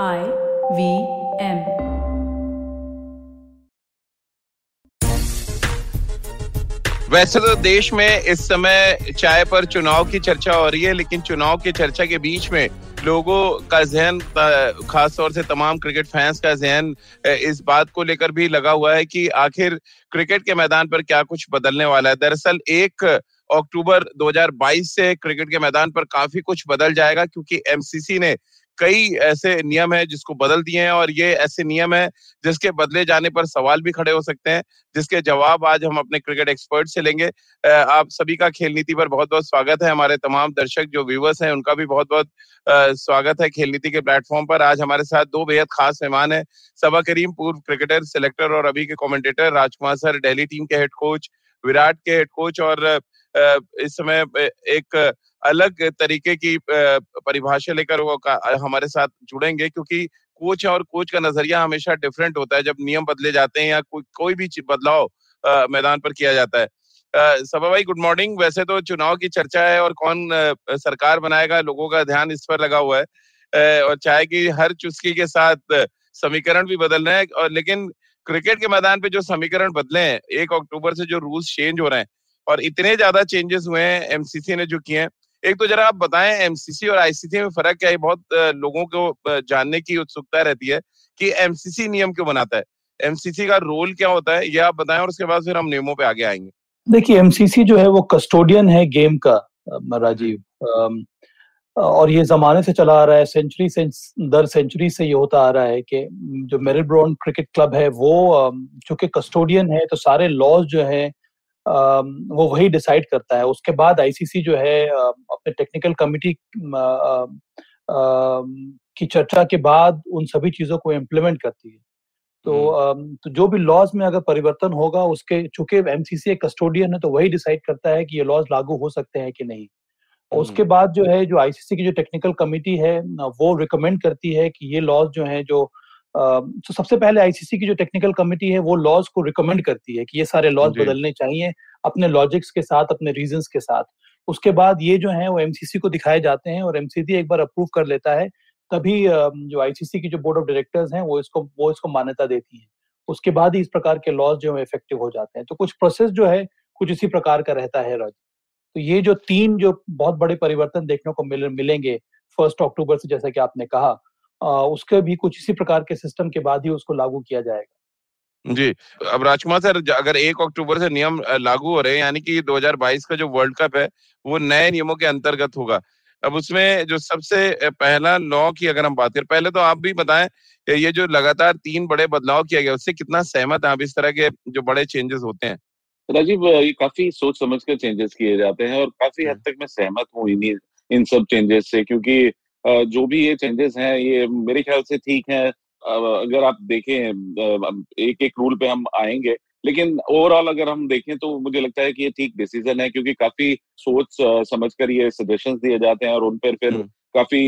I V M. वैसे तो देश में इस समय चाय पर चुनाव की चर्चा हो रही है, लेकिन चुनाव की चर्चा के बीच में लोगों का जहन खास तौर से तमाम क्रिकेट फैंस का जहन इस बात को लेकर भी लगा हुआ है कि आखिर क्रिकेट के मैदान पर क्या कुछ बदलने वाला है दरअसल एक अक्टूबर 2022 से क्रिकेट के मैदान पर काफ़ी कुछ बदल जाएगा, क्योंकि एमसीसी ने कई ऐसे नियम है जिसको बदल दिए हैं और ये ऐसे नियम है जिसके बदले जाने पर सवाल भी खड़े हो सकते हैं, जिसके जवाब आज हम अपने क्रिकेट एक्सपर्ट से लेंगे। आप सभी का खेल नीति पर बहुत बहुत स्वागत है। हमारे तमाम दर्शक जो व्यूवर्स हैं, उनका भी बहुत बहुत स्वागत है खेल नीति के प्लेटफॉर्म पर। आज हमारे साथ दो बेहद खास मेहमान है, सबा करीम, पूर्व क्रिकेटर, सिलेक्टर और अभी के commentator, Rajkumar sir, Delhi team के हेड कोच, विराट के हेड कोच और इस समय एक अलग तरीके की परिभाषा लेकर वो हमारे साथ जुड़ेंगे क्योंकि कोच और कोच का नज़रिया हमेशा डिफरेंट होता है। जब नियम बदले जाते हैं या कोई कोई भी बदलाव मैदान पर किया जाता है। सभा भाई, गुड मॉर्निंग। वैसे तो चुनाव की चर्चा है और कौन सरकार बनाएगा, लोगों का ध्यान इस पर लगा हुआ है। और चाहे कि हर चुस्की के साथ समीकरण भी बदल रहे हैं और लेकिन क्रिकेट के मैदान पे जो समीकरण बदले हैं, एक अक्टूबर से जो रूल्स चेंज हो रहे हैं और इतने ज़्यादा चेंजेस हुए हैं एमसीसी ने जो किए हैं। एक तो जरा आप बताएँ एमसीसी और आईसीसी में फ़र्क क्या है? बहुत लोगों को जानने की उत्सुकता रहती है कि एमसीसी नियम क्यों बनाता है? एमसीसी का रोल क्या होता है? ये आप बताएँ और उसके बाद फिर हम नियमों पे आगे आएँगे। देखिए एमसीसी जो है वो कस्टोडियन है गेम का राजीव। और ये जमाने से चला आ रहा है सेंचुरी से, दर सेंचुरी से ये होता आ रहा है कि जो मेरिल क्रिकेट क्लब है वो चूँकि कस्टोडियन है तो सारे लॉज जो है वो वही डिसाइड करता है। उसके बाद आईसीसी जो है अपने टेक्निकल कमिटी की चर्चा के बाद उन सभी चीज़ों को इम्प्लीमेंट करती है। तो, तो जो भी लॉज में अगर परिवर्तन होगा उसके चूँकि एमसीसी एक कस्टोडियन है तो वही डिसाइड करता है कि ये लॉज लागू हो सकते हैं कि नहीं। उसके बाद जो है जो आईसीसी की जो टेक्निकल कमिटी है वो रिकमेंड करती है कि ये लॉज जो है जो तो सबसे पहले आईसीसी की जो टेक्निकल कमेटी है वो लॉज को रिकमेंड करती है कि ये सारे लॉज बदलने चाहिए अपने लॉजिक्स के साथ अपने रीजंस के साथ। उसके बाद ये जो है वो एमसीसी को दिखाए जाते हैं और एमसीसी एक बार अप्रूव कर लेता है। तभी जो आईसीसी की जो बोर्ड ऑफ़ डायरेक्टर्स हैं वो इसको वो इसको मान्यता देती है। उसके बाद ही इस प्रकार के लॉज जो है इफ़ेक्टिव हो जाते हैं। तो कुछ प्रोसेस जो है कुछ इसी प्रकार का रहता है राज़ी। तो ये जो तीन जो बहुत बड़े परिवर्तन देखने को मिल, मिलेंगे फ़र्स्ट अक्टूबर से जैसा कि आपने कहा उसके भी कुछ इसी प्रकार के सिस्टम के बाद ही उसको लागू किया जाएगा। जी अब राजकुमार सर अगर एक अक्टूबर से नियम लागू हो रहे हैं यानी कि 2022 का जो वर्ल्ड कप है वो नए नियमों के अंतर्गत होगा। अब उसमें जो सबसे पहला लॉ की अगर हम बात करें पहले तो आप भी बताएँ ये जो लगातार तीन बड़े बदलाव किया गया उससे कितना सहमत है आप इस तरह के जो बड़े चेंजेस होते हैं? राजीव ये काफ़ी सोच समझ कर चेंजेस किए जाते हैं और काफ़ी हद तक मैं सहमत हूँ इन सब चेंजेस से क्योंकि जो भी ये चेंजेस हैं ये मेरे ख्याल से ठीक है। अगर आप देखें एक एक रूल पे हम आएँगे लेकिन ओवरऑल अगर हम देखें तो मुझे लगता है कि ये ठीक डिसीज़न है क्योंकि काफ़ी सोच समझ कर ये सजेशन दिए जाते हैं और उन पर फिर काफ़ी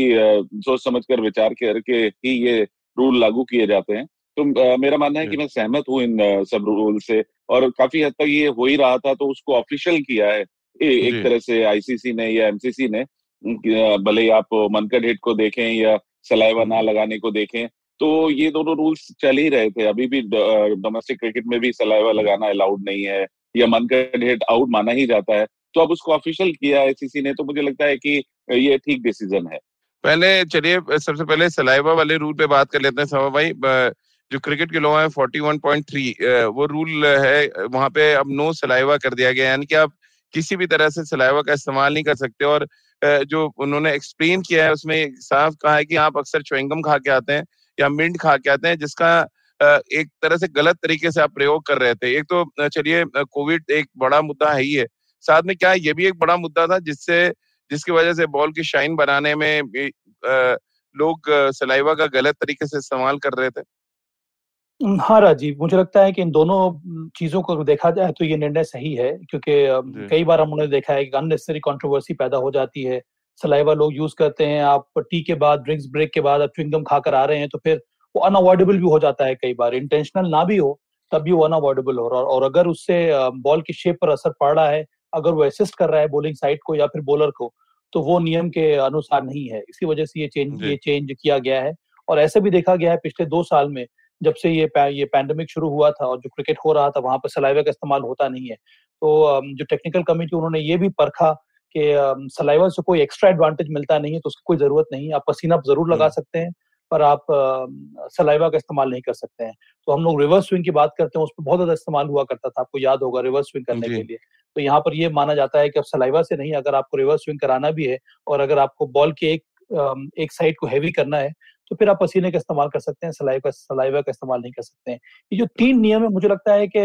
सोच समझ कर विचार करके ही ये रूल लागू किए जाते हैं। तो मेरा मानना है कि मैं सहमत हूँ इन सब रूल से और काफ़ी हद तक ये हो ही रहा था तो उसको ऑफिशियल किया है एक तरह से आईसीसी ने या एमसीसी ने। भले ही आप मनकट हिट को देखें या सलाइवा ना लगाने को देखें तो ये दोनों रूल्स चल ही रहे थे। अभी भी डोमेस्टिक क्रिकेट में भी सलाइवा लगाना अलाउड नहीं है या मनकट हिट आउट माना ही जाता है तो अब उसको ऑफिशियल किया आईसीसी ने तो मुझे लगता है कि ये ठीक डिसीज़न है। पहले चलिए, सबसे पहले सलाइवा वाले रूल पे बात कर लेते हैं। सवा भाई जो क्रिकेट के लॉ है 41.3 वो रूल है, वहाँ पे अब नो सलाइवा कर दिया गया यानी कि आप किसी भी तरह से सलाइवा का इस्तेमाल नहीं कर सकते और जो उन्होंने एक्सप्लेन किया है, उसमें साफ़ कहा है कि आप अक्सर च्वेंगम खा के आते हैं या मिंट खा के आते हैं, जिसका एक तरह से गलत तरीके से आप प्रयोग कर रहे थे। एक तो चलिए कोविड एक बड़ा मुद्दा है ही है। साथ में क्या ये भी एक बड़ा मुद्दा था जिससे, जिसकी वजह से बॉल की शाइन बनाने में लोग सलाइवा का गलत तरीके से इस्तेमाल कर रहे थे? हाँ राजीव मुझे लगता है कि इन दोनों चीज़ों को देखा जाए तो ये निर्णय सही है क्योंकि कई बार हमने देखा है कि अननेसेसरी कंट्रोवर्सी पैदा हो जाती है। सलाइवा लोग यूज़ करते हैं आप टी के बाद ड्रिंक्स ब्रेक के बाद आप च्विंगम खाकर आ रहे हैं तो फिर वो अनअवॉइडेबल भी हो जाता है कई बार। इंटेंशनल ना भी हो तब भी वो अनअवॉइडेबल हो रहा है और अगर उससे बॉल की शेप पर असर पड़ रहा है अगर वो असिस्ट कर रहा है बॉलिंग साइड को या फिर बॉलर को तो वो नियम के अनुसार नहीं है। इसी वजह से ये चेंज ये चेंज किया गया है और ऐसे भी देखा गया है पिछले दो साल में जब से ये ये पैंडेमिक शुरू हुआ था और जो क्रिकेट हो रहा था वहाँ पर सलाइवा का इस्तेमाल होता नहीं है। तो जो टेक्निकल कमेटी उन्होंने ये भी परखा कि सलाइवा से कोई एक्स्ट्रा एडवांटेज मिलता नहीं है तो उसकी कोई ज़रूरत नहीं आप पसीना ज़रूर लगा हम्म। सकते हैं पर आप सलाइवा का इस्तेमाल नहीं कर सकते हैं। तो हम लोग रिवर्स स्विंग की बात करते हैं उस पर बहुत ज़्यादा इस्तेमाल हुआ करता था आपको याद होगा रिवर्स स्विंग करने के लिए। तो यहाँ पर ये माना जाता है कि अब सलाइवा से नहीं अगर आपको रिवर्स स्विंग कराना भी है और अगर आपको बॉल के एक एक साइड को हैवी करना है तो फिर आप पसीने का इस्तेमाल कर सकते हैं सलाइवा सलाइवा का इस्तेमाल नहीं कर सकते हैं। ये जो तीन नियम है मुझे लगता है कि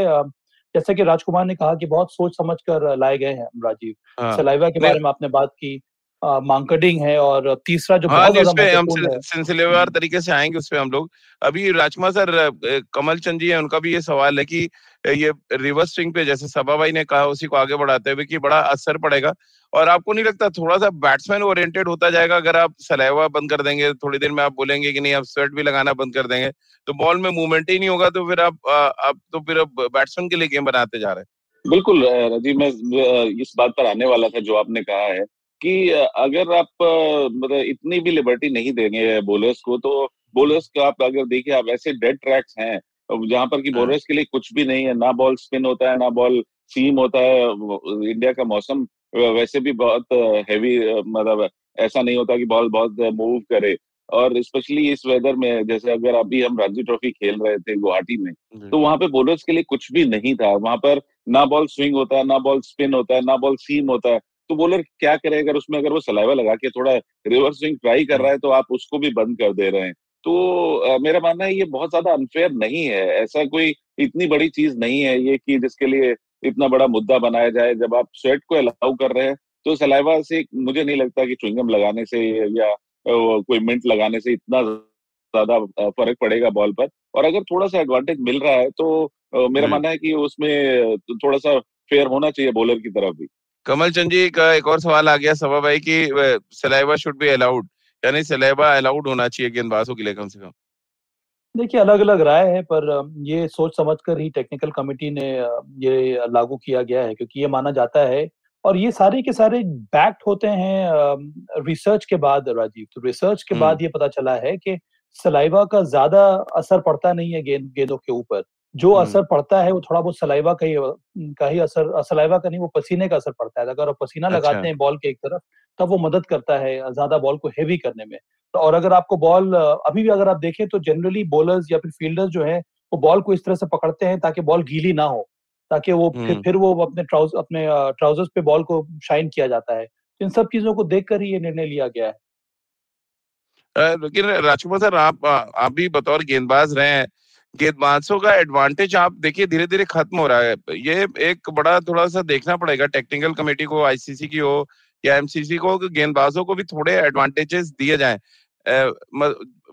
जैसा कि राजकुमार ने कहा कि बहुत सोच समझ कर लाए गए हैं राजीव। हाँ, सलाइवा के बारे में आपने बात की मार्केटिंग है और तीसरा जो हाँ, बहुत ज़्यादा हम सिलसिलेवार तरीके से आएँगे उस पर हम लोग। अभी राजकुमार सर कमल चंद जी है उनका भी ये सवाल है कि ये रिवर्स स्विंग पे जैसे सभा भाई ने कहा उसी को आगे बढ़ाते हुए कि बड़ा असर पड़ेगा। और आपको नहीं लगता थोड़ा सा बैट्समैन ओरिएंटेड होता जाएगा? अगर आप सलाइवा बंद कर देंगे थोड़ी देर में आप बोलेंगे कि नहीं आप स्वेट भी लगाना बंद कर देंगे तो बॉल में मूवमेंट ही नहीं होगा तो फिर आप आप तो फिर अब बैट्समैन के लिए गेम बनाते जा रहे हैं। बिल्कुल राजीव मैं इस बात पर आने वाला था जो आपने कहा है कि अगर आप मतलब इतनी भी लिबर्टी नहीं देंगे बोलर्स को तो बोलर्स का आप अगर देखिए आप ऐसे डेड ट्रैक्स हैं जहाँ पर कि बोलर्स हाँ। के लिए कुछ भी नहीं है ना बॉल स्पिन होता है ना बॉल सीम होता है इंडिया का मौसम वैसे भी बहुत हैवी मतलब ऐसा नहीं होता कि बॉल बहुत मूव करे। और स्पेशली इस वेदर में जैसे अगर अभी हम रणजी ट्रॉफी खेल रहे थे गुवाहाटी में तो वहाँ पे बोलर्स के लिए कुछ भी नहीं था। वहाँ पर ना बॉल स्विंग होता है ना बॉल स्पिन होता है ना बॉल सीम होता है। तो बॉलर क्या करे? अगर उसमें अगर वो सलाइवा लगा के थोड़ा रिवर्स स्विंग ट्राई कर रहा है तो आप उसको भी बंद कर दे रहे हैं। तो मेरा मानना है ये बहुत ज़्यादा अनफेयर नहीं है। ऐसा कोई इतनी बड़ी चीज़ नहीं है ये कि जिसके लिए इतना बड़ा मुद्दा बनाया जाए। जब आप स्वेट को अलाउ कर रहे हैं तो सलाइवा से मुझे नहीं लगता कि चुंगम लगाने से या कोई मिंट लगाने से इतना ज़्यादा फ़र्क पड़ेगा बॉल पर। और अगर थोड़ा सा एडवांटेज मिल रहा है तो मेरा हम्म। मानना है कि उसमें थोड़ा सा फेयर होना चाहिए बॉलर की तरफ़ भी। कमल चंद जी का एक और सवाल आ गया सभा भाई की सलाइवा शुड बी अलाउड यानी सलाइवा अलाउड होना चाहिए गेंदबाजों के लिए कम से कम? देखिए अलग अलग राय है पर ये सोच समझकर ही टेक्निकल कमेटी ने ये लागू किया गया है क्योंकि ये माना जाता है और ये सारे के सारे बैक्ट होते हैं रिसर्च के बाद राजीव। तो रिसर्च के बाद ये पता चला है कि सलाइवा का ज़्यादा असर पड़ता नहीं है गेंद गेंदों के ऊपर। जो हम्म। असर पड़ता है वो थोड़ा बहुत सलाइवा का ही का ही असर सलाइवा का नहीं वो पसीने का असर पड़ता है अगर आप पसीना अच्छा। लगाते हैं बॉल के एक तरफ़ तब वो मदद करता है ज़्यादा बॉल को हेवी करने में तो और अगर आपको बॉल अभी भी अगर आप देखें तो जनरली बॉलर्स या फिर फील्डर्स जो है वो बॉल को इस तरह से पकड़ते हैं ताकि बॉल गीली ना हो ताकि वो फिर हम्म। फिर वो अपने ट्राउज अपने ट्राउजर्स पे बॉल को शाइन किया जाता है तो इन सब चीज़ों को देखकर ही ये निर्णय लिया गया है लेकिन राजकुमार सर आप आप भी बतौर गेंदबाज रहे हैं गेंदबाजों का एडवांटेज आप देखिए धीरे धीरे खत्म हो रहा है। ये एक बड़ा थोड़ा सा देखना पड़ेगा टेक्निकल कमेटी को आईसीसी की हो या एमसीसी को गेंदबाजों को भी थोड़े एडवांटेजेस दिए जाएँ।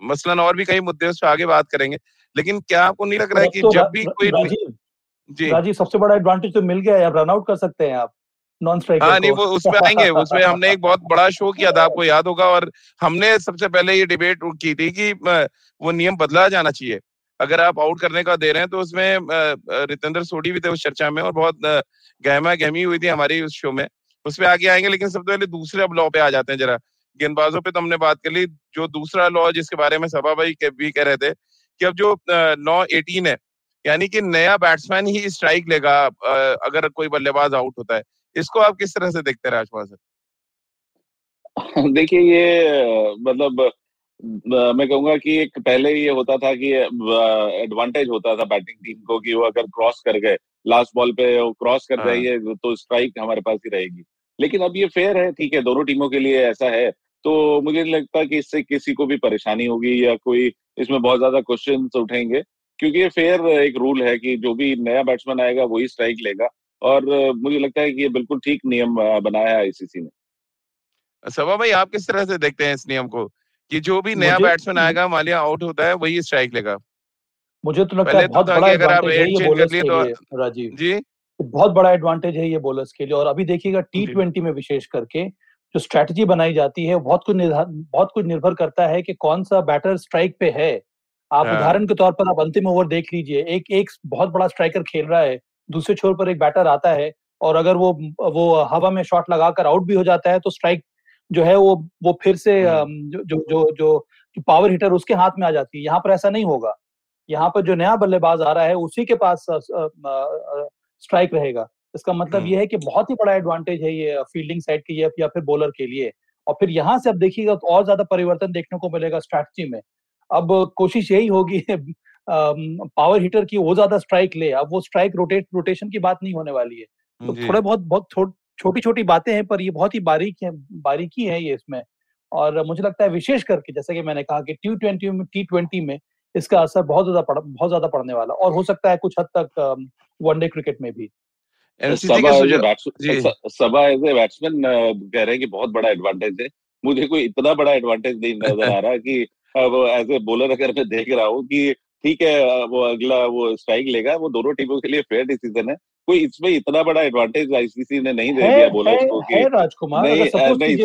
मसलन और भी कई मुद्दे उस पर आगे बात करेंगे। लेकिन क्या आपको नहीं लग रहा है कि तो जब भी कोई जी। राजीव सबसे बड़ा एडवांटेज तो मिल गया है आप रन आउट कर सकते हैं आप नॉन स्ट्राइकर हाँ नहीं वो उसमें आएँगे उसमें हमने एक बहुत बड़ा शो किया था आपको याद होगा और हमने सबसे पहले ये डिबेट की थी कि वो नियम बदला जाना चाहिए। अगर आप आउट करने का दे रहे हैं तो उसमें रितेंद्र सोडी भी थे उस चर्चा में और बहुत गहमा गहमी हुई थी हमारी उस शो में। उस पर आगे आएँगे, लेकिन सबसे पहले दूसरे अब लॉ पे आ जाते हैं जरा। गेंदबाजों पे तो हमने बात कर ली। जो दूसरा लॉ जिसके बारे में सभा भाई भी कह रहे थे कि अब जो लॉ एटीन है, यानी कि नया बैट्समैन ही स्ट्राइक लेगा अगर कोई बल्लेबाज आउट होता है। इसको आप किस तरह से देखते हैं राजपाल सर? देखिए, ये मतलब मैं कहूँगा कि एक पहले ये होता था कि एडवांटेज होता था बैटिंग टीम को कि वो अगर क्रॉस कर गए लास्ट बॉल पे वो क्रॉस कर हाँ। है तो स्ट्राइक हमारे पास ही रहेगी। लेकिन अब ये फेयर है ठीक है दोनों टीमों के लिए ऐसा है तो मुझे नहीं लगता कि इससे किसी को भी परेशानी होगी या कोई इसमें बहुत ज़्यादा क्वेश्चन उठेंगे क्योंकि ये फेयर एक रूल है कि जो भी नया बैट्समैन आएगा वही स्ट्राइक लेगा और मुझे लगता है कि ये बिल्कुल ठीक नियम बनाया है आईसीसी ने। सभा भाई आप किस तरह से देखते हैं इस नियम को? कि जो भी नया बैट्समैन आएगा मालिया आउट होता है वही स्ट्राइक लेगा। मुझे तो लगता है तो बहुत तो बड़ा अगर आप एड चेंज कर लिए तो राजीव। जी? बहुत बड़ा एडवांटेज है ये बॉलर्स के लिए और अभी देखिएगा टी ट्वेंटी में विशेष करके जो स्ट्रेटजी बनाई जाती है बहुत कुछ बहुत कुछ निर्भर करता है कि कौन सा बैटर स्ट्राइक पे है। आप हाँ। उदाहरण के तौर पर आप अंतिम ओवर देख लीजिए एक एक बहुत बड़ा स्ट्राइकर खेल रहा है दूसरे छोर पर एक बैटर आता है और अगर वो वो हवा में शॉट लगाकर आउट भी हो जाता है तो स्ट्राइक जो है वो वो फिर से हाँ। जो जो जो जो पावर हिटर उसके हाथ में आ जाती है। यहाँ पर ऐसा नहीं होगा। यहाँ पर जो नया बल्लेबाज आ रहा है उसी के पास स्ट्राइक रहेगा। इसका मतलब यह है कि बहुत ही बड़ा एडवांटेज है ये फील्डिंग साइड के लिए या फिर बॉलर के लिए। और फिर यहाँ से अब देखिएगा तो और ज़्यादा परिवर्तन देखने को मिलेगा स्ट्रैटेजी में। अब कोशिश यही होगी पावर हिटर की वो ज़्यादा स्ट्राइक ले। अब वो स्ट्राइक रोटेट रोटेशन की बात नहीं होने वाली है। तो। थोड़े बहुत बहुत छोटी छोटी बातें हैं पर ये बहुत ही बारीक है बारीकी है ये इसमें। और मुझे लगता है विशेष करके जैसे कि मैंने कहा कि टी ट्वेंटी में टी ट्वेंटी में इसका असर बहुत ज़्यादा पड़, बहुत ज़्यादा पड़ने वाला और हो सकता है कुछ हद तक वनडे क्रिकेट में भी। MCC Saba as a batsman जी। स- सबा एज ए बैट्समैन कह रहे हैं कि बहुत बड़ा एडवांटेज है। मुझे कोई इतना बड़ा एडवांटेज नहीं नज़र आ रहा कि अब एज ए बॉलर अगर मैं देख रहा हूँ कि ठीक है वो अगला वो स्ट्राइक लेगा वो दोनों टीमों के लिए फेयर डिसीज़न है। कोई इसमें इतना बड़ा एडवांटेज आईसीसी ने नहीं दे दिया है कि राजकुमार नहीं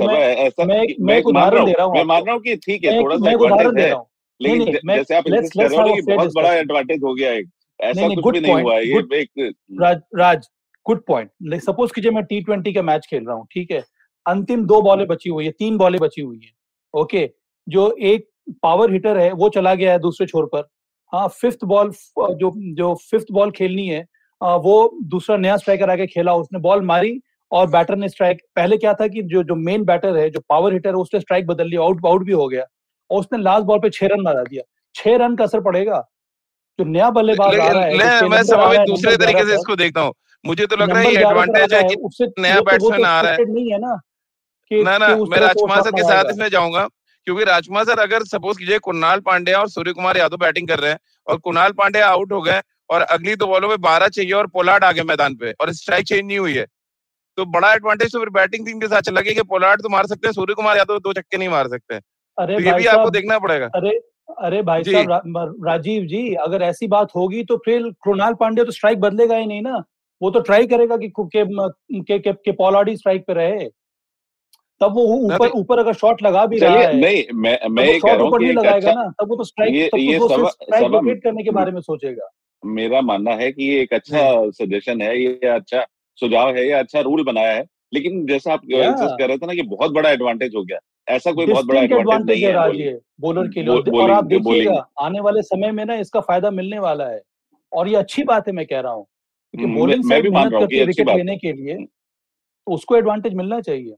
मैं ऐसा मैं उदाहरण रहा दे हूँ रहा हूँ मैं मान रहा हूँ कि ठीक है थोड़ा सा एडवांटेज है हूँ। लेकिन जैसे आप लेट्स इंसिस्ट कर रहे हो कि बहुत बड़ा एडवांटेज हो गया है ऐसा कुछ भी नहीं हुआ है ये एक राज राज गुड पॉइंट सपोज़ कीजिए मैं टी ट्वेंटी का मैच खेल रहा हूँ ठीक है? अंतिम दो बॉलें बची हुई है तीन बॉलें बची हुई है ओके? जो एक पावर हिटर है वो चला गया है दूसरे छोर पर। हाँ फिफ्थ बॉल जो जो फिफ्थ बॉल खेलनी है वो दूसरा नया स्ट्राइकर आके खेला उसने बॉल मारी और बैटर ने स्ट्राइक पहले क्या था कि जो जो मेन बैटर है जो पावर हिटर है उसने स्ट्राइक बदल लिया आउट आउट भी हो गया और उसने लास्ट बॉल पे छह रन मारा दिया। छह रन का असर पड़ेगा? जो नया बल्लेबाज आ रहा है मैं स्वाभाविक दूसरे तरीके से इसको देखता हूँ। मुझे तो लग रहा है एडवांटेज है कि उससे नया वो तो तो बैट्समैन आ रहा है। नहीं है ना कि ना ना मैं वो राजकुमार सर के साथ इसमें जाऊँगा क्योंकि राजकुमार सर अगर सपोज़ कीजिए कुणाल पांड्या और सूर्य कुमार यादव बैटिंग कर रहे हैं और कुणाल पांड्या आउट हो गए और अगली दो बॉलों में बारह चाहिए और पोलार्ड आगे मैदान पे और स्ट्राइक चेंज नहीं हुई है। तो बड़ा एडवांटेज तो फिर बैटिंग टीम के साथ चला गया कि पोलार्ड तो मार सकते हैं सूर्य कुमार यादव दो छक्के नहीं मार सकते। अरे तो ये भी आपको देखना पड़ेगा। अरे अरे भाई जी। साहब रा, राजीव जी अगर ऐसी बात होगी तो फिर कृणाल पांडे तो स्ट्राइक बदलेगा ही नहीं ना। वो तो ट्राई करेगा कि के के, के, के पॉलार्डी स्ट्राइक पे रहे। तब वो ऊपर ऊपर अगर शॉट लगा भी रहा है नहीं मैं मैं ये कह शॉट रहा हूँ ऊपर कि नहीं लगाएगा अच्छा ना तब वो तो स्ट्राइक ये तब ये तो वो सिर्फ़ सभा स्ट्राइक सभा करने के बारे में सोचेगा। मेरा मानना है कि ये एक अच्छा सजेशन है ये अच्छा सुझाव है ये अच्छा रूल बनाया है। लेकिन जैसा आप कर रहे थे ना कि बहुत बड़ा एडवांटेज हो गया ऐसा कोई बहुत बड़ा एडवांटेज नहीं है। बॉलर के लिए। और, आप देखिएगा आने वाले समय में ना इसका फ़ायदा मिलने वाला है। और ये अच्छी बात है मैं कह रहा हूँ क्योंकि बॉलिंग मैं भी मान रहा हूँ करती कि है अच्छी विकेट लेने के लिए तो उसको एडवांटेज मिलना चाहिए।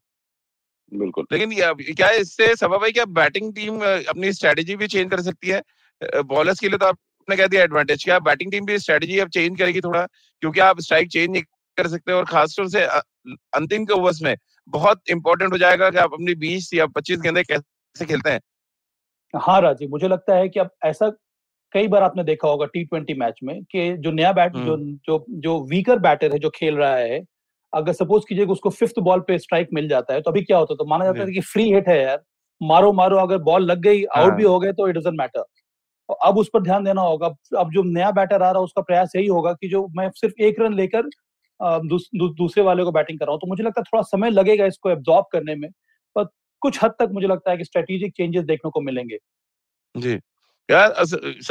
बिल्कुल। लेकिन ये क्या इससे सभा भाई क्या बैटिंग टीम अपनी स्ट्रेटेजी भी चेंज कर सकती है? बॉलर्स के लिए तो आपने कह दिया एडवांटेज क्या बैटिंग टीम भी स्ट्रेटेजी अब चेंज करेगी थोड़ा क्योंकि आप स्ट्राइक चेंज नहीं कर सकते और खासतौर से अंतिम के ओवर्स में बहुत इंपॉर्टेंट हो जाएगा कि आप अपनी बीस या पच्चीस गेंदे कैसे खेलते हैं। हाँ राजीव मुझे लगता है कि अब ऐसा कई बार आपने देखा होगा टी ट्वेंटी मैच में कि जो नया बैट जो हम्म। जो जो वीकर बैटर है जो खेल रहा है अगर सपोज़ कीजिए उसको फिफ्थ बॉल पे स्ट्राइक मिल जाता है तो अभी क्या होता है? तो माना जाता है कि फ्री हिट है यार मारो मारो अगर बॉल लग गई आउट भी हाँ हो गए तो इट डजेंट मैटर अब उस पर ध्यान देना होगा। अब जो नया बैटर आ रहा है उसका प्रयास यही होगा कि जो मैं सिर्फ़ एक रन लेकर दूस, दू, दूसरे वाले को बैटिंग कर रहा हूँ। तो मुझे लगता है थोड़ा समय लगेगा इसको एब्जॉर्ब करने में पर कुछ हद तक मुझे लगता है कि स्ट्रेटेजिक चेंजेस देखने को मिलेंगे। जी। यार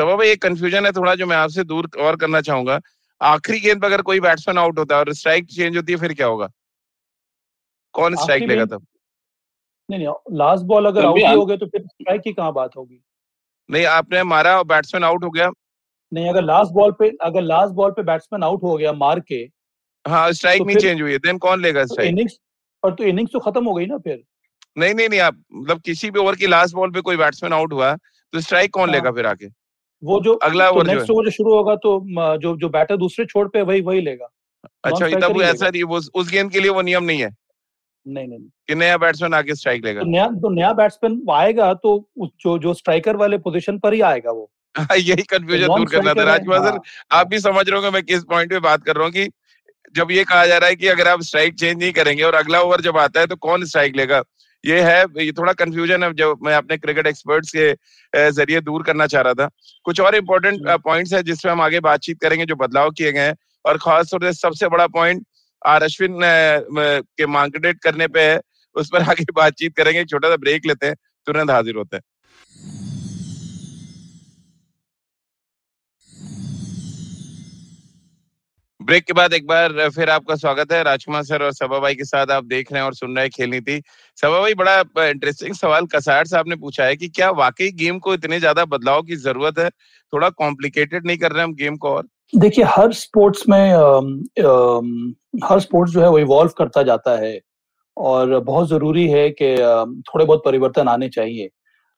भाई एक कंफ्यूजन है थोड़ा जो मैं आपसे दूर और करना चाहूँगा। आखिरी गेंद पर अगर कोई बैट्समैन आउट होता है और स्ट्राइक चेंज होती है फिर क्या होगा? कौन स्ट्राइक लेगा तब? नहीं नहीं लास्ट बॉल अगर आउट ही हो गए तो फिर स्ट्राइक की कहाँ बात होगी? नहीं आपने मारा और बैट्समैन आउट हो गया। नहीं अगर लास्ट बॉल पे अगर लास्ट बॉल पे बैट्समैन आउट हो गया मार के हाँ स्ट्राइक तो नहीं चेंज हुई है देन कौन लेगा तो स्ट्राइक इनिंग्स पर तो इनिंग्स तो खत्म हो गई ना फिर? नहीं नहीं नहीं आप मतलब किसी भी ओवर की लास्ट बॉल पे कोई बैट्समैन आउट हुआ तो स्ट्राइक कौन हाँ। लेगा फिर आके वो जो अगला तो ओवर जो नेक्स्ट ओवर जो शुरू होगा तो जो जो बैटर दूसरे छोड़ पे वही वही लेगा। अच्छा तब ऐसा नहीं वो उस गेंद के लिए वो नियम नहीं है। नहीं नहीं। कि नया बैट्समैन आके स्ट्राइक लेगा। तो नया तो नया बैट्समैन आएगा तो उस- जो जो स्ट्राइकर वाले पोजीशन पर ही आएगा वो। यही कंफ्यूजन दूर करना था। राजकुमार सर हाँ। आप भी समझ रहे होंगे मैं किस पॉइंट पे बात कर रहा हूँ कि जब ये कहा जा रहा है कि अगर आप स्ट्राइक चेंज नहीं करेंगे और अगला ओवर जब आता है तो कौन स्ट्राइक लेगा? ये है ये थोड़ा कंफ्यूजन है जो मैं अपने क्रिकेट एक्सपर्ट्स के ज़रिए दूर करना चाह रहा था। कुछ और इम्पोर्टेंट। पॉइंट्स है जिसपे हम आगे बातचीत करेंगे जो बदलाव किए गए हैं और खास तौर से सबसे बड़ा पॉइंट आर अश्विन के मार्केटेट करने पे है, उस पर आगे बातचीत करेंगे छोटा सा ब्रेक लेते हैं, तुरंत हाजिर होते हैं। ब्रेक के बाद एक बार फिर आपका स्वागत है, राजकुमार सर और सभा भाई के साथ आप देख रहे हैं और सुन रहे हैं खेलनी थी सभा भाई, बड़ा इंटरेस्टिंग सवाल कसार साहब ने पूछा है कि क्या वाकई गेम को इतने ज़्यादा बदलाव की ज़रूरत है? थोड़ा कॉम्प्लिकेटेड नहीं कर रहे हम गेम को और? देखिए हर स्पोर्ट्स में आ, आ, हर स्पोर्ट्स जो है वो इवॉल्व करता जाता है और बहुत ज़रूरी है कि थोड़े बहुत परिवर्तन आने चाहिए।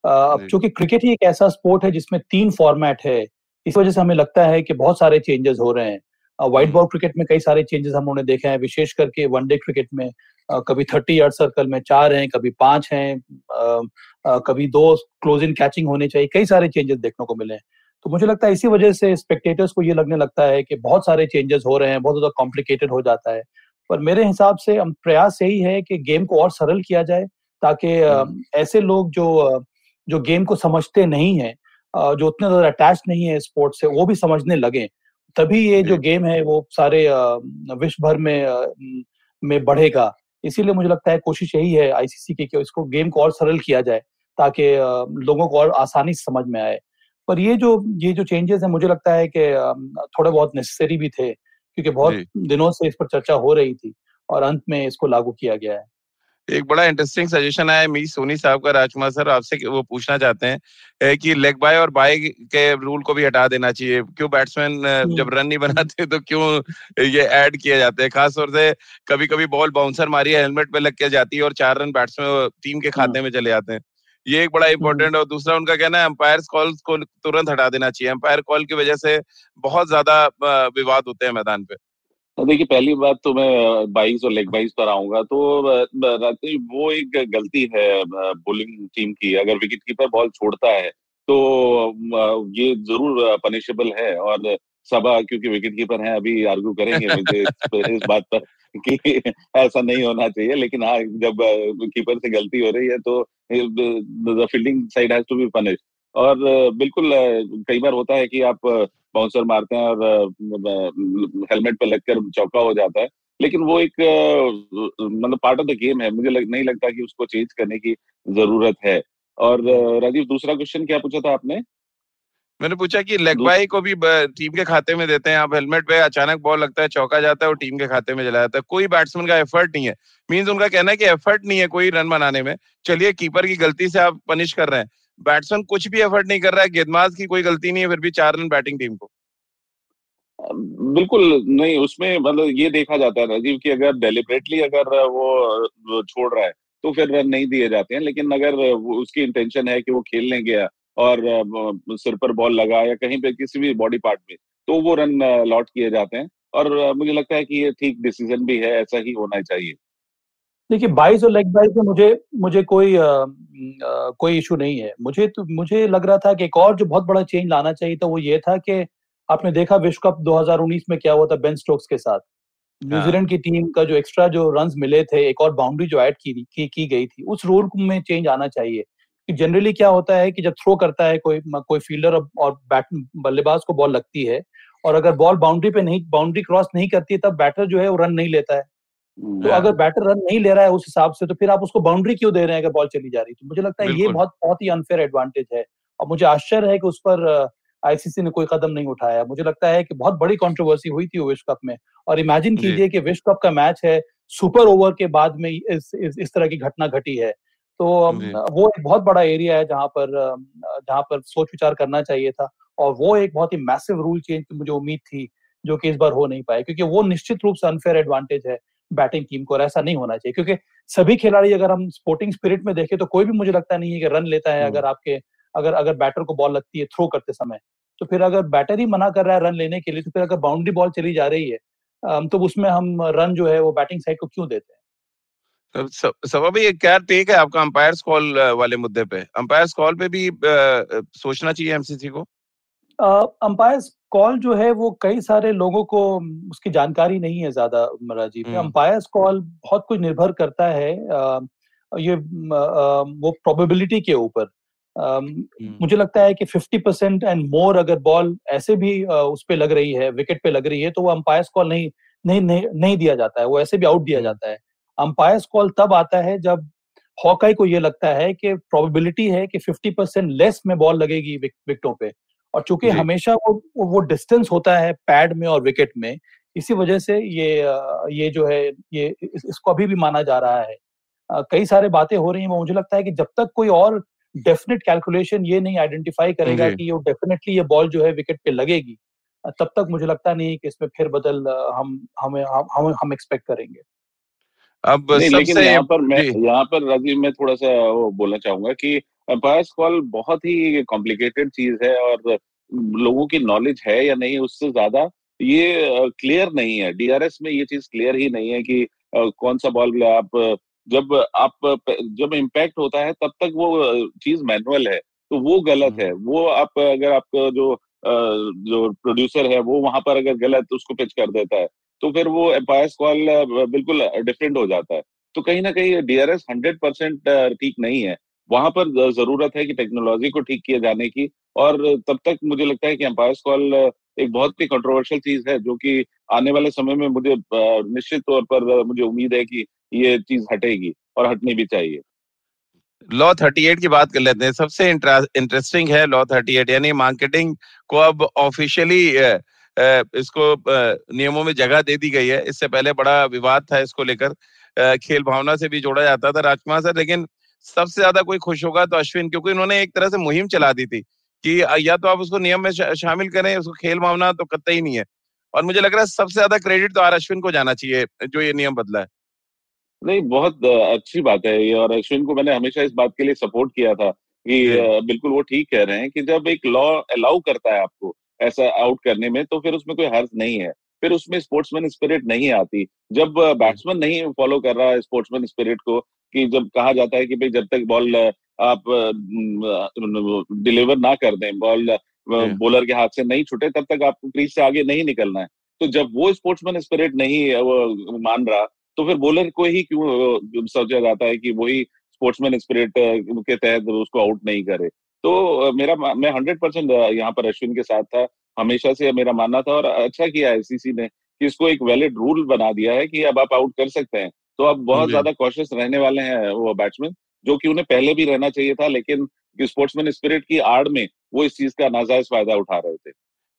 अब चूँकि क्रिकेट ही एक ऐसा स्पोर्ट है जिसमें तीन फॉर्मेट है इस वजह से हमें लगता है कि बहुत सारे चेंजेस हो रहे हैं। व्हाइट बॉल क्रिकेट में कई सारे चेंजेस हम उन्होंने देखे हैं विशेष करके वनडे क्रिकेट में। कभी थर्टी यार्ड सर्कल में चार हैं कभी पाँच हैं कभी दो क्लोज इन कैचिंग होने चाहिए कई सारे चेंजेस देखने को मिले हैं। तो मुझे लगता है इसी वजह से स्पेक्टेटर्स को ये लगने लगता है कि बहुत सारे चेंजेस हो रहे हैं बहुत ज़्यादा कॉम्प्लिकेटेड हो जाता है। पर मेरे हिसाब से हम प्रयास यही है कि गेम को और सरल किया जाए ताकि हम्म। ऐसे लोग जो जो गेम को समझते नहीं है जो उतने ज़्यादा अटैच नहीं है स्पोर्ट्स से वो भी समझने लगे। तभी ये जो गेम है वो सारे विश्व भर में में बढ़ेगा। इसीलिए मुझे लगता है कोशिश यही है आईसीसी की कि इसको गेम को और सरल किया जाए ताकि लोगों को और आसानी से समझ में आए। पर ये जो ये जो चेंजेस है मुझे लगता है कि थोड़े बहुत नेसेसरी भी थे क्योंकि बहुत दिनों से इस पर चर्चा हो रही थी और अंत में इसको लागू किया गया है। एक बड़ा इंटरेस्टिंग सजेशन आया मी सोनी साहब का राजकुमार सर आपसे वो पूछना चाहते हैं कि लेग बाय और बाय के रूल को भी हटा देना चाहिए। क्यों बैट्समैन हम्म। जब रन नहीं बनाते तो क्यों ये ऐड किया जाते हैं? खास तौर से कभी कभी बॉल बाउंसर मारी है हेलमेट पे लग के जाती है और चार रन बैट्समैन टीम के खाते हाँ। में चले जाते हैं। ये एक बड़ा इंपॉर्टेंट हम्म। और दूसरा उनका कहना है अंपायर कॉल को तुरंत हटा देना चाहिए। अंपायर कॉल की वजह से बहुत ज़्यादा विवाद होते हैं मैदान पे। तो देखिए पहली बात तो मैं बाइस और लेग बाइस पर आऊँगा तो वो एक गलती है बोलिंग टीम की। अगर विकेट कीपर बॉल छोड़ता है तो ये ज़रूर पनिशेबल है और सभा क्योंकि विकेट कीपर हैं अभी आर्ग्यू करेंगे मुझे इस बात पर कि ऐसा नहीं होना चाहिए। लेकिन हाँ जब कीपर से गलती हो रही है तो the fielding side has to be punish और बिल्कुल कई बार होता है कि आप बाउंसर मारते हैं और हेलमेट पे लगकर चौका हो जाता है। लेकिन वो एक मतलब पार्ट ऑफ़ द गेम है। मुझे लग, नहीं लगता कि उसको चेंज करने की ज़रूरत है। और राजीव दूसरा क्वेश्चन क्या पूछा था आपने? मैंने पूछा कि लेग बाई को भी टीम के खाते में देते हैं आप? हेलमेट पे अचानक बॉल लगता है चौका जाता है और टीम के खाते में चला जाता है। कोई बैट्समैन का एफर्ट नहीं है। मीन्स उनका कहना है कि एफर्ट नहीं है कोई रन बनाने में। चलिए कीपर की गलती से आप पनिश कर रहे हैं। बैट्समैन कुछ भी एफर्ट नहीं कर रहा है। गेंदबाज की कोई गलती नहीं है फिर भी चार रन बैटिंग टीम को। बिल्कुल नहीं उसमें मतलब ये देखा जाता है राजीव की अगर डेलिबरेटली अगर वो छोड़ रहा है तो फिर रन नहीं दिए जाते हैं। लेकिन अगर उसकी इंटेंशन है कि वो खेलने गया और सिर पर बॉल लगा या कहीं पे किसी भी बॉडी पार्ट में तो वो रन लॉट किए जाते हैं। और मुझे लगता है कि ये ठीक डिसीज़न भी है ऐसा ही होना चाहिए। देखिए बाईस और लेग बाईस में मुझे मुझे कोई आ, आ, कोई इशू नहीं है। मुझे तो मुझे लग रहा था कि एक और जो बहुत बड़ा चेंज लाना चाहिए था वो ये था कि आपने देखा विश्व कप 2019 में क्या हुआ था बेन स्टोक्स के साथ? न्यूजीलैंड की टीम का जो एक्स्ट्रा जो रन मिले थे एक और बाउंड्री जो ऐड की, की की गई थी उस रूल में चेंज आना चाहिए। जनरली क्या होता है कि जब थ्रो करता है कोई कोई फील्डर और बैट बल्लेबाज को बॉल लगती है और अगर बॉल बाउंड्री पे नहीं बाउंड्री क्रॉस नहीं करती है तब बैटर जो है वो रन नहीं लेता है। तो अगर बैटर रन नहीं ले रहा है उस हिसाब से तो फिर आप उसको बाउंड्री क्यों दे रहे हैं अगर बॉल चली जा रही तो मुझे लगता है ये बहुत बहुत ही अनफेयर एडवांटेज है। और मुझे आश्चर्य है कि उस पर आईसीसी ने कोई कदम नहीं उठाया। मुझे लगता है कि बहुत बड़ी कंट्रोवर्सी हुई थी विश्व कप में। और इमेजिन कीजिए कि विश्व कप का मैच है सुपर ओवर के बाद में इस इस, इस तरह की घटना घटी है। तो वो एक बहुत बड़ा एरिया है जहाँ पर जहाँ पर सोच विचार करना चाहिए था और वो एक बहुत ही मैसिव रूल चेंज की मुझे उम्मीद थी जो कि इस बार हो नहीं पाए क्योंकि वो निश्चित रूप से अनफेयर एडवांटेज है बैटिंग टीम को और ऐसा नहीं होना चाहिए क्योंकि सभी खिलाड़ी अगर हम स्पोर्टिंग स्पिरिट में देखें तो कोई भी मुझे लगता नहीं है कि रन लेता है अगर आपके अगर अगर बैटर को बॉल लगती है थ्रो करते समय। तो फिर अगर बैटर ही मना कर रहा है रन लेने के लिए तो फिर अगर बाउंड्री बॉल चली जा रही है तो उसमें हम रन जो है वो बैटिंग साइड को क्यों देते हैं? सभा भाई क्या टेक है आपका अंपायर कॉल वाले मुद्दे पे अंपायर कॉल पे भी आ, सोचना चाहिए एमसीसी को अंपायर कॉल जो है वो कई सारे लोगों को उसकी जानकारी नहीं है ज़्यादा राजीव अंपायर हम्म। कॉल बहुत कुछ निर्भर करता है आ, ये आ, वो प्रोबेबिलिटी के ऊपर हम्म। मुझे लगता है कि 50 परसेंट एंड मोर अगर बॉल ऐसे भी उस पर लग रही है विकेट पे लग रही है तो वो अंपायर कॉल नहीं नहीं नहीं नहीं दिया जाता है वो ऐसे भी आउट दिया हम्म। जाता है अंपायर कॉल तब आता है जब हॉकाई को यह लगता है कि प्रोबेबिलिटी है कि 50 परसेंट लेस में बॉल लगेगी विकेटों पे। और चूँकि हमेशा वो वो डिस्टेंस होता है पैड में और विकेट में इसी वजह से ये ये जो है ये इसको अभी भी माना जा रहा है। कई सारे बातें हो रही हैं मुझे लगता है कि जब तक कोई और डेफिनेट कैलकुलेशन ये नहीं आइडेंटिफाई करेगा कि ये डेफिनेटली ये बॉल जो है विकेट पे लगेगी तब तक मुझे लगता नहीं कि इसमें फिर बदल हम हमें हम हम एक्सपेक्ट करेंगे। अब लेकिन यहाँ पर मैं यहाँ पर राजीव मैं थोड़ा सा वो बोलना चाहूँगा कि अंपायर्स कॉल बहुत ही कॉम्प्लिकेटेड चीज़ है और लोगों की नॉलेज है या नहीं उससे ज़्यादा ये क्लियर नहीं है। डीआरएस में ये चीज़ क्लियर ही नहीं है कि कौन सा बॉल आप जब आप जब इम्पैक्ट होता है तब तक वो चीज़ मैनुअल है तो वो गलत है। वो आप अगर आपका जो जो प्रोड्यूसर है वो वहाँ पर अगर गलत उसको पिच कर देता है। तो फिर वो एम्पायर कॉल बिल्कुल डिफरेंट हो जाता है। तो कहीं ना कहीं डीआरएस हंड्रेड परसेंट ठीक नहीं है। वहाँ पर ज़रूरत है कि टेक्नोलॉजी को ठीक किए जाने की और तब तक मुझे लगता है कि एम्पायर कॉल एक बहुत ही कंट्रोवर्शियल चीज़ है, जो कि आने वाले समय में मुझे निश्चित तौर पर मुझे उम्मीद है कि ये चीज़ हटेगी और हटनी भी चाहिए। लॉ 38 की बात कर लेते हैं। सबसे इंटरेस्टिंग है लॉ 38 यानी मार्केटिंग को अब ऑफिशियली इसको नियमों में जगह दे दी गई है। इससे पहले बड़ा विवाद था इसको लेकर। खेल भावना से भी जोड़ा जाता था राजकुमार सर लेकिन सबसे ज़्यादा कोई खुश होगा तो अश्विन क्योंकि उन्होंने एक तरह से मुहिम चला दी थी कि या तो आप उसको नियम में शामिल करें उसको खेल भावना तो कतई नहीं है। और मुझे लग रहा है सबसे ज़्यादा क्रेडिट तो आर अश्विन को जाना चाहिए जो ये नियम बदला है। नहीं बहुत अच्छी बात है ये और अश्विन को मैंने हमेशा इस बात के लिए सपोर्ट किया था कि बिल्कुल वो ठीक कह रहे हैं कि जब एक लॉ अलाउ करता है आपको ऐसा आउट करने में तो फिर उसमें कोई हर्ज नहीं है। फिर उसमें स्पोर्ट्समैन स्पिरिट नहीं आती। जब बैट्समैन नहीं फॉलो कर रहा है स्पोर्ट्समैन स्पिरिट को कि जब कहा जाता है कि भाई जब तक बॉल आप डिलीवर ना कर दें बॉल बॉलर के हाथ से नहीं छुटे तब तक आपको क्रीज से आगे नहीं निकलना है। तो जब वो स्पोर्ट्समैन स्पिरिट नहीं वो मान रहा तो फिर बॉलर को ही क्यों सोचा जाता है कि वही स्पोर्ट्समैन स्पिरिट के तहत उसको आउट नहीं करे? तो मेरा मैं हंड्रेड परसेंट यहाँ पर अश्विन के साथ था। हमेशा से मेरा मानना था और अच्छा किया आईसीसी ने कि इसको एक वैलिड रूल बना दिया है कि अब आप आउट कर सकते हैं। तो अब बहुत ज़्यादा कॉशियस रहने वाले हैं वो बैट्समैन जो कि उन्हें पहले भी रहना चाहिए था लेकिन स्पोर्ट्समैन स्पिरिट की आड़ में वो इस चीज़ का नाजायज फ़ायदा उठा रहे थे।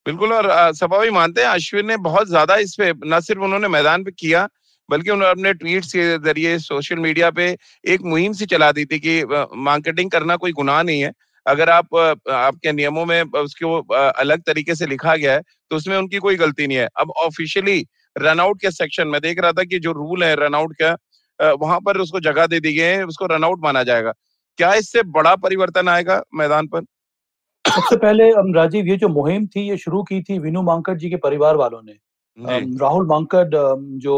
बिल्कुल और सभा भी मानते हैं अश्विन ने बहुत ज़्यादा इस पे न सिर्फ़ उन्होंने मैदान पे किया बल्कि उन्होंने अपने ट्वीट्स के ज़रिए सोशल मीडिया पे एक मुहिम सी चला दी थी कि मार्केटिंग करना कोई गुनाह नहीं है। अगर आप आपके नियमों में उसको अलग तरीके से लिखा गया है तो उसमें उनकी कोई गलती नहीं है। अब ऑफिशियली रनआउट के सेक्शन में देख रहा था कि जो रूल है रनआउट का वहाँ पर उसको जगह दे दी गई है उसको रनआउट माना जाएगा। क्या इससे बड़ा परिवर्तन आएगा मैदान पर? सबसे पहले राजीव ये जो मुहिम थी ये शुरू की थी विनू मांकड़ जी के परिवार वालों ने। राहुल मांकड़ जो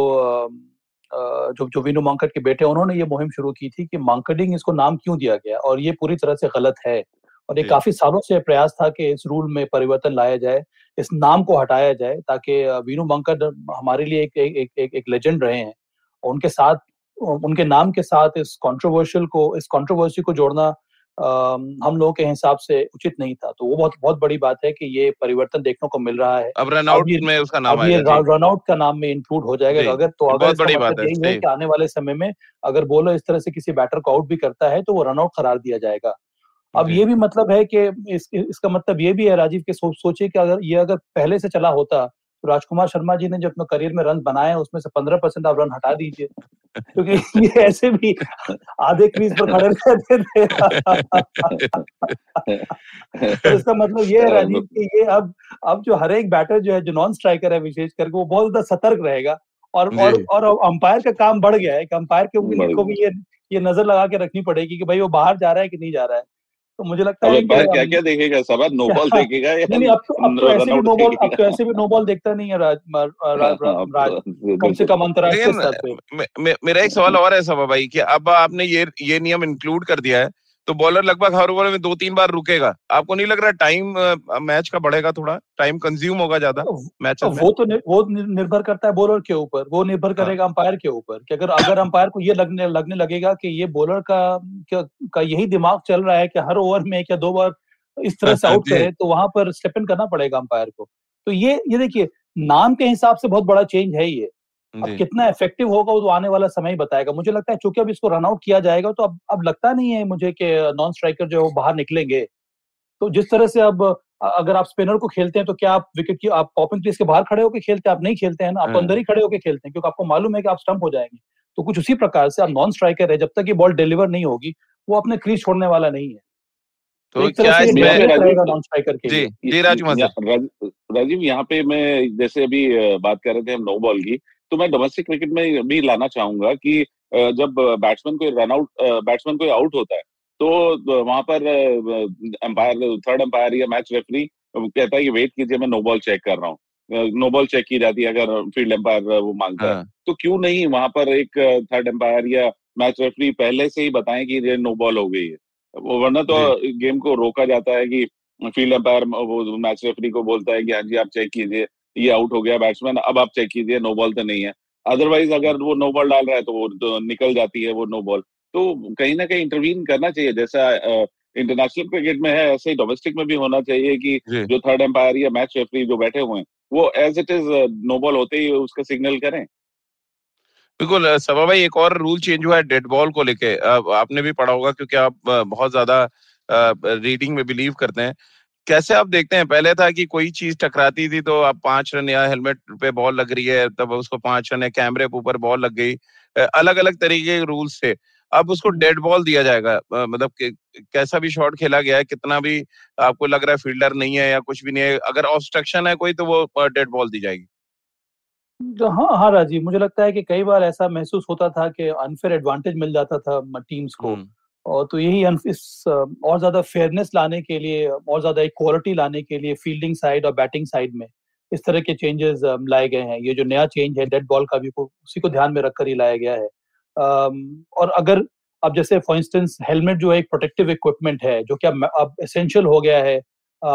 जो जो विनू मांकड़ के बेटे उन्होंने ये मुहिम शुरू की थी कि मांकडिंग इसको नाम क्यों दिया गया? और ये पूरी तरह से गलत है। और ये काफ़ी सालों से प्रयास था कि इस रूल में परिवर्तन लाया जाए इस नाम को हटाया जाए ताकि वीनू मांकड़ हमारे लिए एक एक एक, एक लेजेंड रहे हैं। उनके साथ उनके नाम के साथ इस कंट्रोवर्शियल को इस कंट्रोवर्सी को जोड़ना हम लोगों के हिसाब से उचित नहीं था। तो वो बहुत बहुत बड़ी बात है कि ये परिवर्तन देखने को मिल रहा है। अब रनआउट में उसका नाम ये रनआउट का नाम में इंक्लूड हो जाएगा। अगर तो अगर बड़ी बात है, है कि आने वाले समय में अगर बोलो इस तरह से किसी बैटर को आउट भी करता है तो वो रनआउट करार दिया जाएगा। अब ये भी मतलब है कि इस, इसका मतलब ये भी है राजीव के सो, सोचे कि अगर ये अगर पहले से चला होता तो राजकुमार शर्मा जी ने जो अपने करियर में रन बनाए उसमें से पंद्रह परसेंट आप रन हटा दीजिए। क्योंकि ये ऐसे भी आधे क्रीज पर खड़े रहते थे। तो इसका मतलब ये है राजीव कि ये अब अब जो हर एक बैटर जो है जो नॉन स्ट्राइकर है विशेष करके वो बहुत ज़्यादा सतर्क रहेगा। और और और अंपायर का काम बढ़ गया है कि अंपायर के को भी ये ये नज़र लगा के रखनी पड़ेगी कि भाई वो बाहर जा रहा है कि नहीं जा रहा है। तो मुझे लगता है क्या क्या देखेगा? सब नो बॉल देखेगा या नहीं अब तो अब तो ऐसे भी नो बॉल अब तो ऐसे भी नो बॉल देखता नहीं है राज राज कम से कम अंतरराष्ट्रीय स्तर पे? मेरा एक सवाल और है सभा भाई कि अब आपने ये ये नियम इंक्लूड कर दिया है तो बॉलर लगभग हर ओवर में दो तीन बार रुकेगा। आपको नहीं लग रहा टाइम मैच का बढ़ेगा थोड़ा? टाइम कंज्यूम होगा ज़्यादा मैच तो वो तो नि, वो निर्भर करता है बॉलर के ऊपर। वो निर्भर हाँ। करेगा अंपायर के ऊपर कि अगर अगर अंपायर को ये लगने लगने लगेगा कि ये बॉलर का का यही दिमाग चल रहा है कि हर ओवर में एक या दो बार इस तरह से आउट करे तो वहाँ पर स्टेप इन करना पड़ेगा अंपायर को। तो ये ये देखिए नाम के हिसाब से बहुत बड़ा चेंज है ये। अब कितना इफ़ेक्टिव होगा वो तो आने वाला समय ही बताएगा। मुझे लगता है चूँकि अब इसको रन आउट किया जाएगा तो अब अब लगता नहीं है मुझे कि नॉन स्ट्राइकर जो है वो बाहर निकलेंगे। तो जिस तरह से अब अगर आप स्पिनर को खेलते हैं तो क्या आप विकेट की आप पॉपिंग क्रीज के बाहर खड़े होकर खेलते हैं? आप नहीं खेलते हैं ना? आप हाँ। अंदर ही खड़े होकर खेलते हैं क्योंकि आपको मालूम है कि आप स्टंप हो जाएँगे। तो कुछ उसी प्रकार से आप नॉन स्ट्राइकर है जब तक ये बॉल डिलीवर नहीं होगी वो अपने क्रीज छोड़ने वाला नहीं है। तो तरह क्या इसमें राजीव यहाँ पे मैं जैसे अभी बात कर रहे थे हम नो बॉल की तो मैं डोमेस्टिक क्रिकेट में भी लाना चाहूँगा कि जब बैट्समैन कोई रन आउट बैट्समैन कोई आउट होता है तो वहाँ पर एम्पायर थर्ड एम्पायर या मैच रेफरी कहता है कि वेट कीजिए मैं नो बॉल चेक कर रहा हूँ। नो बॉल चेक की जाती है अगर फ़ील्ड एम्पायर वो माँगता है। हाँ। तो क्यों नहीं वहाँ पर एक थर्ड एम्पायर या मैच रेफरी पहले से ही बताएँ कि ये नो बॉल हो गई है? वो वरना तो गेम को रोका जाता है कि फ़ील्ड एम्पायर वो मैच रेफरी को बोलता है कि हाँ जी आप चेक कीजिए। ये आउट हो गया बैट्समैन अब आप चेक कीजिए नो बॉल तो नहीं है। अदरवाइज़ अगर वो नो बॉल डाल रहा है तो वो तो निकल जाती है वो नो बॉल तो कहीं ना कहीं इंटरवीन करना चाहिए जैसा इंटरनेशनल क्रिकेट में है ऐसे ही डोमेस्टिक में भी होना चाहिए कि जो। थर्ड एम्पायर या मैच रेफरी जो बैठे हुए हैं वो as it is no ball होते ही उसका सिग्नल करें। बिल्कुल सभा भाई एक और रूल चेंज हुआ है डेड बॉल को लेके। आपने भी पढ़ा होगा क्योंकि आप बहुत ज़्यादा रीडिंग में बिलीव करते हैं। कैसे आप देखते हैं? पहले था कि कोई चीज़ टकराती थी तो आप पाँच रन या हेलमेट पे बॉल लग रही है तब उसको पाँच रन या कैमरे पे ऊपर बॉल लग गई अलग अलग तरीके के रूल्स थे। अब उसको डेड बॉल दिया जाएगा मतलब कैसा भी शॉट खेला गया है कितना भी आपको लग रहा है फील्डर नहीं है या कुछ भी नहीं है अगर ऑब्स्ट्रक्शन है कोई तो वो डेड बॉल दी जाएगी। तो हाँ हाँ राजीव मुझे लगता है कि कई बार ऐसा महसूस होता था कि अनफेयर एडवांटेज मिल जाता था टीम्स को। हम्म, और तो यही इस और ज़्यादा फेयरनेस लाने के लिए और ज़्यादा इक्वालिटी लाने के लिए फील्डिंग साइड और बैटिंग साइड में इस तरह के चेंजेस लाए गए हैं। ये जो नया चेंज है डेड बॉल का भी को, उसी को ध्यान में रखकर ही लाया गया है। और अगर अब जैसे फॉर इंस्टेंस हेलमेट जो है एक प्रोटेक्टिव इक्विपमेंट है जो कि अब अब एसेंशियल हो गया है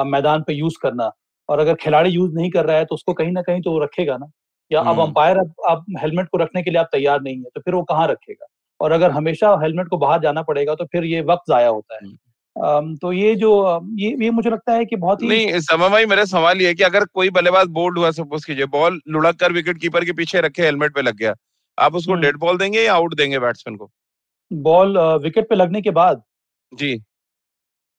मैदान पे यूज़ करना। और अगर खिलाड़ी यूज़ नहीं कर रहा है तो उसको कहीं ना कहीं तो वो रखेगा ना। या अब हम्म। अंपायर अब अब हेलमेट को रखने के लिए आप तैयार नहीं है तो फिर वो कहाँ रखेगा? और अगर हमेशा हेलमेट को बाहर जाना पड़ेगा तो फिर ये वक्त जाया होता है। तो ये जो ये ये मुझे लगता है कि बहुत ही नहीं समय भाई मेरा सवाल ये है कि अगर कोई बल्लेबाज बोल्ड हुआ सपोज़ कीजिए बॉल लुढ़क कर विकेट कीपर के पीछे रखे हेलमेट पे लग गया आप उसको। डेड बॉल देंगे या आउट देंगे बैट्समैन को? बॉल विकेट पे लगने के बाद? जी।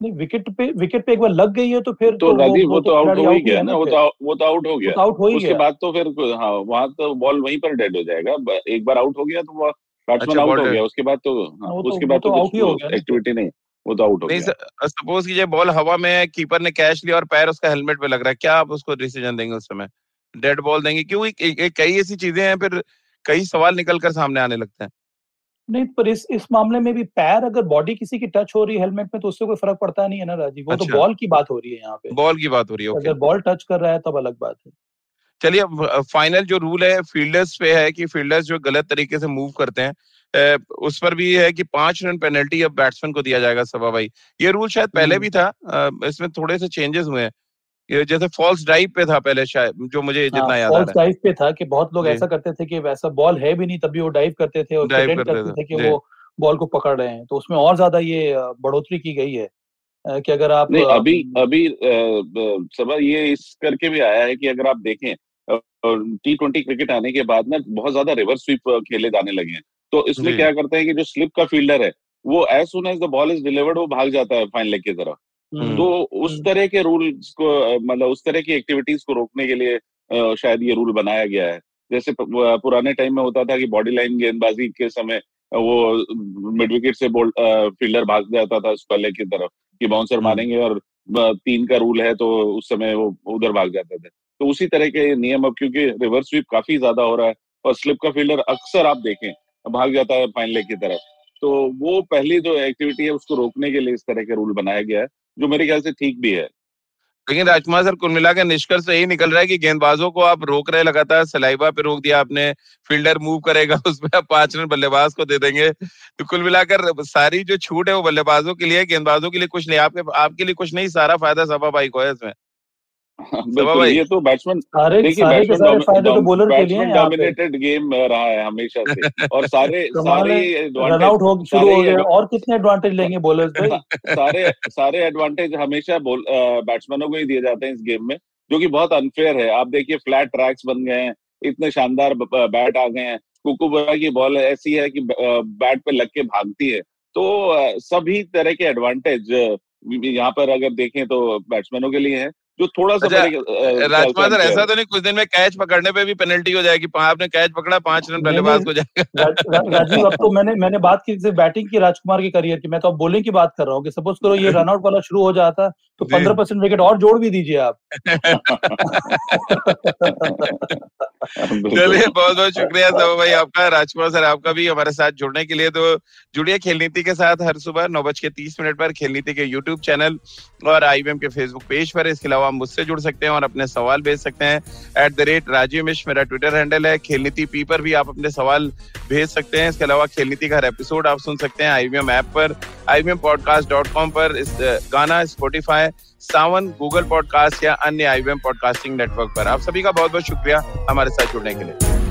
नहीं विकेट पे विकेट पे एक बार लग गई है तो फिर तो राजीव वो तो आउट हो ही गया ना वो तो वो तो आउट हो गया। तो आउट हो ही उसके बाद तो फिर हाँ वहाँ तो बॉल वहीं पर डेड हो जाएगा एक बार आउट हो गया तो वो बैट्समैन अच्छा, आउट हो गया उसके बाद तो हाँ, वो तो- उसके बाद तो ही हो गया एक्टिविटी नहीं वो तो आउट हो गया। सपोज़ कीजिए बॉल हवा में है कीपर ने कैच लिया और पैर उसका हेलमेट पे लग रहा है क्या आप उसको डिसीज़न देंगे उस समय? डेड बॉल देंगे क्यों? कई ऐसी चीज़ें हैं फिर कई सवाल निकल कर सामने आने लगते हैं। नहीं पर इस इस मामले में भी पैर अगर बॉडी किसी की टच हो रही है हेलमेट में तो उससे कोई फ़र्क पड़ता नहीं है ना राजीव। वो तो अच्छा। बॉल की बात हो रही है यहाँ पे। बॉल की बात हो रही है अगर बॉल टच कर रहा है तब अलग बात है। चलिए अब फाइनल जो रूल है फील्डर्स पे है कि फील्डर्स जो गलत तरीके से मूव करते हैं उस पर भी है कि पाँच रन पेनल्टी अब बैट्समैन को दिया जाएगा सभा भाई। ये रूल शायद पहले हम्म। भी था इसमें थोड़े से चेंजेस हुए हैं। जैसे फॉल्स ड्राइव पे था पहले शायद जो मुझे जितना याद फॉल्स है। डाइव पे था कि बहुत लोग ऐसा करते थे कि वैसा बॉल है भी नहीं तभी वो डाइव करते थे और करते करते थे, थे कि वो बॉल को पकड़ रहे हैं। तो उसमें और ज़्यादा ये बढ़ोतरी की गई है कि अगर आप नहीं अभी अभी सबर ये इस करके भी आया है कि अगर आप देखें टी ट्वेंटी क्रिकेट आने के बाद ना बहुत ज़्यादा रिवर्स स्वीप खेले जाने लगे हैं। तो इसमें क्या करते हैं कि जो स्लिप का फील्डर है वो as soon as the ball is delivered वो भाग जाता है फाइन लेग की तरफ़। हम्म, तो उस हम्म। तरह के रूल्स को मतलब उस तरह की एक्टिविटीज़ को रोकने के लिए शायद ये रूल बनाया गया है। जैसे पुराने टाइम में होता था कि बॉडी लाइन गेंदबाजी के समय वो मिड विकेट से बोल फील्डर भाग जाता था स्क्वायर की तरफ़ कि बाउंसर हम्म। मारेंगे और तीन का रूल है तो उस समय वो उधर भाग जाते थे। तो उसी तरह के नियम अब क्योंकि रिवर्स स्वीप काफ़ी ज़्यादा हो रहा है और स्लिप का फील्डर अक्सर आप देखें, भाग जाता है फाइन लेग की तरफ़। तो वो पहली जो एक्टिविटी है उसको रोकने के लिए इस तरह के रूल बनाया गया है, जो मेरे ख्याल से ठीक भी है। लेकिन राजकुमार सर कुल मिला के निष्कर्ष यही निकल रहा है कि गेंदबाजों को आप रोक रहे लगातार सलाइबा पे रोक दिया आपने फील्डर मूव करेगा, उसमें आप पाँच रन बल्लेबाज को दे देंगे। तो कुल मिलाकर सारी जो छूट है वो बल्लेबाजों के लिए गेंदबाजों के लिए कुछ नहीं, आपके आपके लिए कुछ नहीं, सारा फ़ायदा सभा भाई को है इसमें। बिल्कुल ये तो बैट्समैन सारे देखिए सारे के सारे फ़ायदे तो बॉलर के लिए हैं बैट्समैन डोमिनेटेड गेम रहा है हमेशा से। और सारे सारे रन एडवांटेज आउट हो शुरू हो गए। और कितने एडवांटेज लेंगे बॉलर्स भाई? सारे सारे एडवांटेज हमेशा बैट्समैनों को ही दिए जाते हैं इस गेम में जो कि बहुत अनफेयर है। आप देखिए फ्लैट ट्रैक्स बन गए हैं इतने शानदार बैट आ गए हैं। कुकुबरा की बॉल ऐसी है कि बैट पे लग के भागती है। तो सभी तरह के एडवांटेज यहाँ पर अगर देखें तो बैट्समैनों के लिए है। जो थोड़ा सा अच्छा, राजकुमार सर ऐसा तो नहीं कुछ दिन में कैच पकड़ने पे भी पेनल्टी हो जाएगी आपने कैच पकड़ा पाँच रन बल्लेबाज को जाएगा राजीव अब तो मैंने मैंने बात की सिर्फ़ बैटिंग की राजकुमार के करियर की मैं तो अब बॉलिंग की बात कर रहा हूँ की सपोज़ करो ये रनआउट वाला शुरू हो जाता तो पंद्रह परसेंट विकेट और जोड़ भी दीजिए आप। चलिए बहुत बहुत शुक्रिया सब भाई आपका, राजकुमार सर आपका भी हमारे साथ जुड़ने के लिए। तो जुड़िए खेल नीति के साथ हर सुबह नौ बज के तीस मिनट पर खेल नीति के यूट्यूब चैनल और आईबीएम के फेसबुक पेज पर। इसके अलावा आप मुझसे जुड़ सकते हैं और अपने सवाल भेज सकते हैं एट द रेट राजीव मिश मेरा ट्विटर हैंडल है। खेल नीति पी पर भी आप अपने सवाल भेज सकते हैं। इसके अलावा खेल नीति का हर एपिसोड आप सुन सकते हैं आईबीएम ऐप पर कॉम पर। इस, गाना स्पॉटिफाई सावन गूगल पॉडकास्ट या अन्य आईवीएम पॉडकास्टिंग नेटवर्क पर। आप सभी का बहुत बहुत शुक्रिया हमारे साथ जुड़ने के लिए।